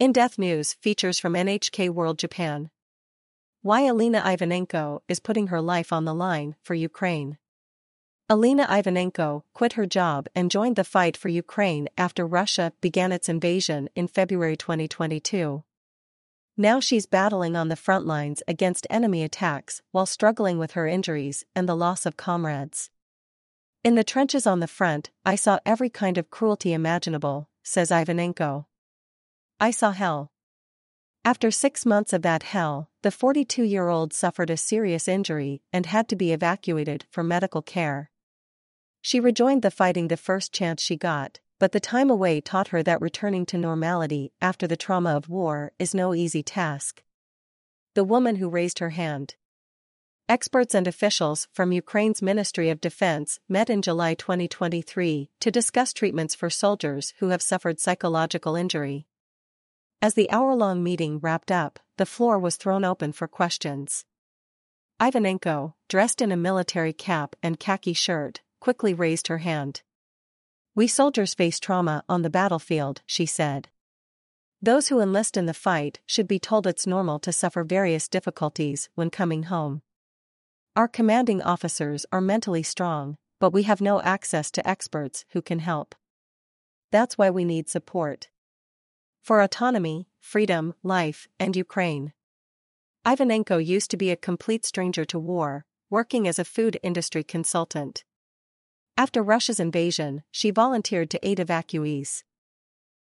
In Depth News features from NHK World Japan. Why Olena Ivanenko is putting her life on the line for Ukraine. Olena Ivanenko quit her job and joined the fight for Ukraine after Russia began its invasion in February 2022. Now she's battling on the front lines against enemy attacks while struggling with her injuries and the loss of comrades. In the trenches on the front, I saw every kind of cruelty imaginable, says Ivanenko. I saw hell. After six months of that hell, the 42 year old suffered a serious injury and had to be evacuated for medical care. She rejoined the fighting the first chance she got, but the time away taught her that returning to normality after the trauma of war is no easy task. The woman who raised her hand. Experts and officials from Ukraine's Ministry of Defense met in July 2023 to discuss treatments for soldiers who have suffered psychological injury. As the hour-long meeting wrapped up, the floor was thrown open for questions. Ivanenko, dressed in a military cap and khaki shirt, quickly raised her hand. We soldiers face trauma on the battlefield, she said. Those who enlist in the fight should be told it's normal to suffer various difficulties when coming home. Our commanding officers are mentally strong, but we have no access to experts who can help. That's why we need support for autonomy, freedom, life, and Ukraine. Ivanenko used to be a complete stranger to war, working as a food industry consultant. After Russia's invasion, she volunteered to aid evacuees.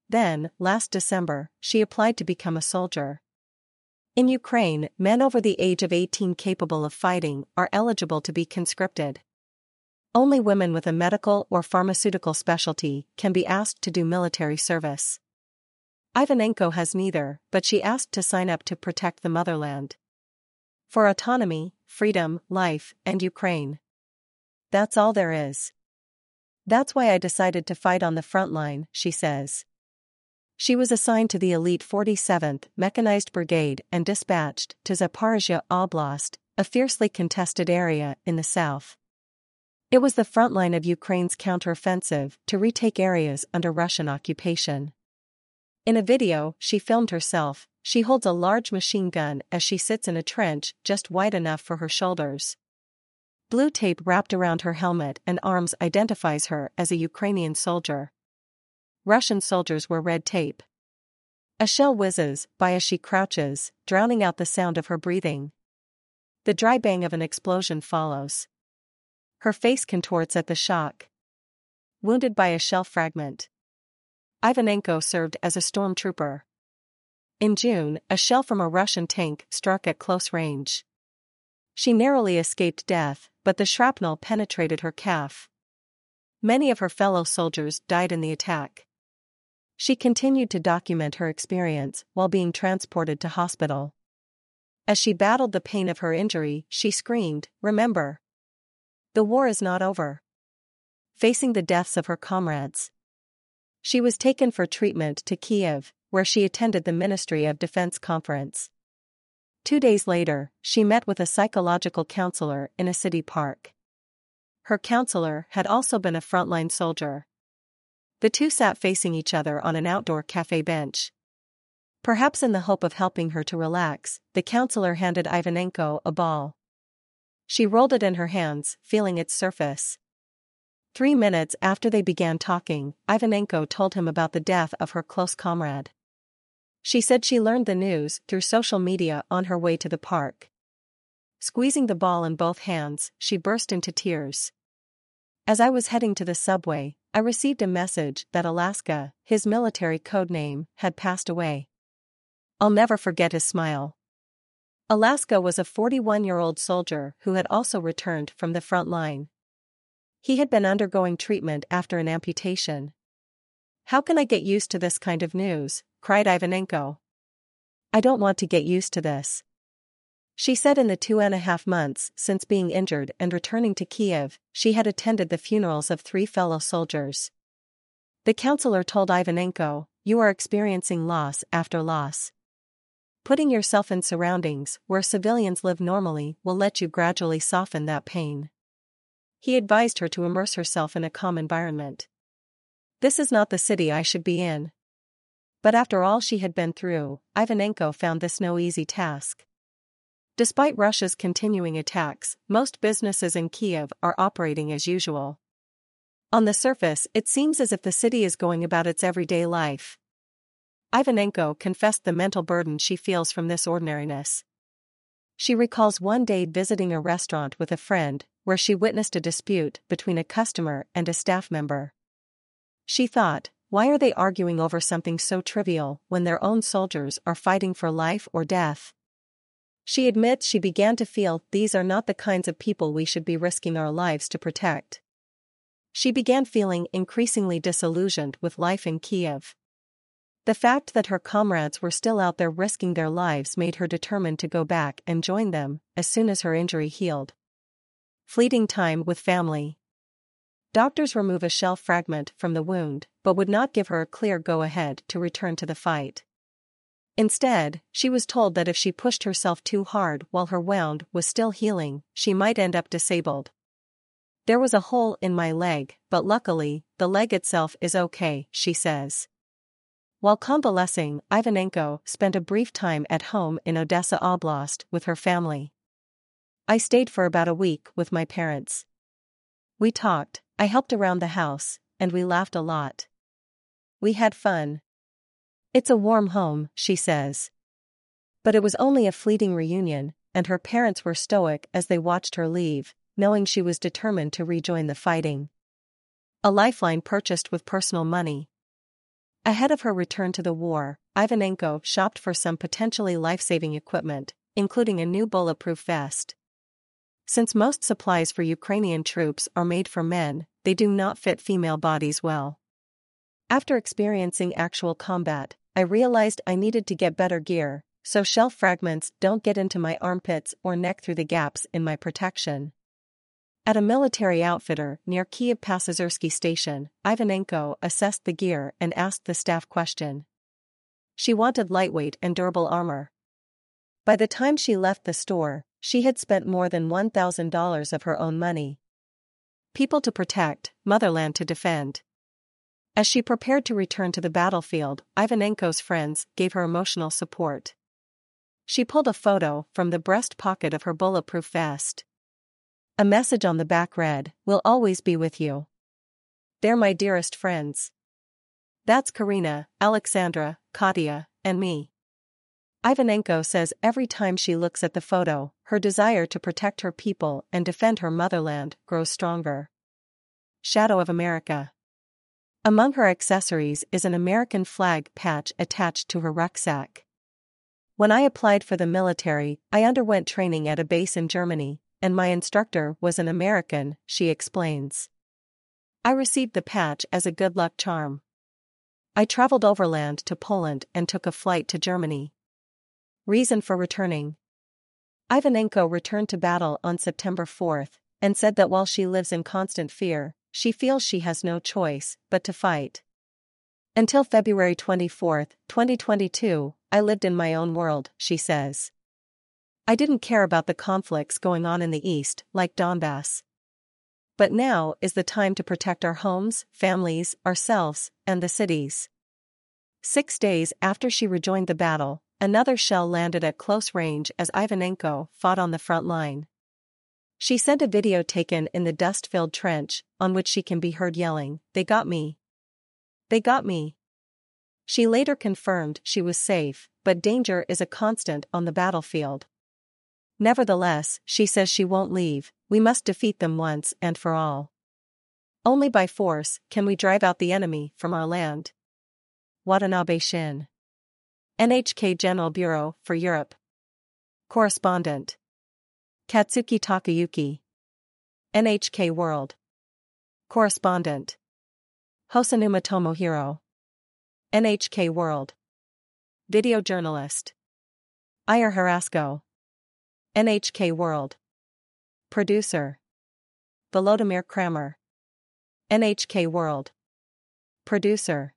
Then, last December, she applied to become a soldier. In Ukraine, men over the age of 18 capable of fighting are eligible to be conscripted. Only women with a medical or pharmaceutical specialty can be asked to do military service. Ivanenko has neither, but she asked to sign up to protect the motherland. For autonomy, freedom, life, and Ukraine. That's all there is. That's why I decided to fight on the front line, she says. She was assigned to the elite 47th Mechanized Brigade and dispatched to Zaporizhia Oblast, a fiercely contested area in the south. It was the front line of Ukraine's counteroffensive to retake areas under Russian occupation. In a video she filmed herself, she holds a large machine gun as she sits in a trench just wide enough for her shoulders. Blue tape wrapped around her helmet and arms identifies her as a Ukrainian soldier. Russian soldiers wear red tape. A shell whizzes by as she crouches, drowning out the sound of her breathing. The dry bang of an explosion follows. Her face contorts at the shock. Wounded by a shell fragment. Ivanenko served as a stormtrooper. In June, a shell from a Russian tank struck at close range. She narrowly escaped death, but the shrapnel penetrated her calf. Many of her fellow soldiers died in the attack. She continued to document her experience while being transported to hospital. As she battled the pain of her injury, she screamed, Remember! The war is not over. Facing the deaths of her comrades. She was taken for treatment to Kiev, where she attended the Ministry of Defense conference. Two days later, she met with a psychological counselor in a city park. Her counselor had also been a frontline soldier. The two sat facing each other on an outdoor cafe bench. Perhaps in the hope of helping her to relax, the counselor handed Ivanenko a ball. She rolled it in her hands, feeling its surface. Three minutes after they began talking, Ivanenko told him about the death of her close comrade. She said she learned the news through social media on her way to the park. Squeezing the ball in both hands, she burst into tears. As I was heading to the subway, I received a message that Alaska, his military code name, had passed away. I'll never forget his smile. Alaska was a 41 year old soldier who had also returned from the front line. He had been undergoing treatment after an amputation. How can I get used to this kind of news? cried Ivanenko. I don't want to get used to this. She said in the two and a half months since being injured and returning to Kiev, she had attended the funerals of three fellow soldiers. The counselor told Ivanenko, You are experiencing loss after loss. Putting yourself in surroundings where civilians live normally will let you gradually soften that pain. He advised her to immerse herself in a calm environment. This is not the city I should be in. But after all she had been through, Ivanenko found this no easy task. Despite Russia's continuing attacks, most businesses in Kiev are operating as usual. On the surface, it seems as if the city is going about its everyday life. Ivanenko confessed the mental burden she feels from this ordinariness. She recalls one day visiting a restaurant with a friend, where she witnessed a dispute between a customer and a staff member. She thought, why are they arguing over something so trivial when their own soldiers are fighting for life or death? She admits she began to feel these are not the kinds of people we should be risking our lives to protect. She began feeling increasingly disillusioned with life in Kiev. The fact that her comrades were still out there risking their lives made her determined to go back and join them as soon as her injury healed. Fleeting time with family. Doctors remove a shell fragment from the wound, but would not give her a clear go ahead to return to the fight. Instead, she was told that if she pushed herself too hard while her wound was still healing, she might end up disabled. There was a hole in my leg, but luckily, the leg itself is okay, she says. While convalescing, Ivanenko spent a brief time at home in Odessa Oblast with her family. I stayed for about a week with my parents. We talked, I helped around the house, and we laughed a lot. We had fun. It's a warm home, she says. But it was only a fleeting reunion, and her parents were stoic as they watched her leave, knowing she was determined to rejoin the fighting. A lifeline purchased with personal money. Ahead of her return to the war, Ivanenko shopped for some potentially life saving equipment, including a new bulletproof vest. Since most supplies for Ukrainian troops are made for men, they do not fit female bodies well. After experiencing actual combat, I realized I needed to get better gear, so shell fragments don't get into my armpits or neck through the gaps in my protection. At a military outfitter near Kiev Pasazhyrskyi station, Ivanenko assessed the gear and asked the staff question. She wanted lightweight and durable armor. By the time she left the store, she had spent more than $1,000 of her own money. People to protect, motherland to defend. As she prepared to return to the battlefield, Ivanenko's friends gave her emotional support. She pulled a photo from the breast pocket of her bulletproof vest. A message on the back read, Will always be with you. They're my dearest friends. That's Karina, Alexandra, Katya, and me. Ivanenko says every time she looks at the photo, her desire to protect her people and defend her motherland grows stronger. Shadow of America. Among her accessories is an American flag patch attached to her rucksack. When I applied for the military, I underwent training at a base in Germany, and my instructor was an American, she explains. I received the patch as a good luck charm. I traveled overland to Poland and took a flight to Germany. Reason for returning Ivanenko returned to battle on September 4 and said that while she lives in constant fear, she feels she has no choice but to fight. Until February 24, 2022, I lived in my own world, she says. I didn't care about the conflicts going on in the East, like Donbass. But now is the time to protect our homes, families, ourselves, and the cities. Six days after she rejoined the battle, Another shell landed at close range as Ivanenko fought on the front line. She sent a video taken in the dust filled trench, on which she can be heard yelling, They got me. They got me. She later confirmed she was safe, but danger is a constant on the battlefield. Nevertheless, she says she won't leave, we must defeat them once and for all. Only by force can we drive out the enemy from our land. Watanabe Shin NHK General Bureau for Europe. Correspondent Katsuki Takayuki. NHK World. Correspondent Hosanuma Tomohiro. NHK World. Video journalist Iyer Harasko. NHK World. Producer Volodymyr Kramer. NHK World. Producer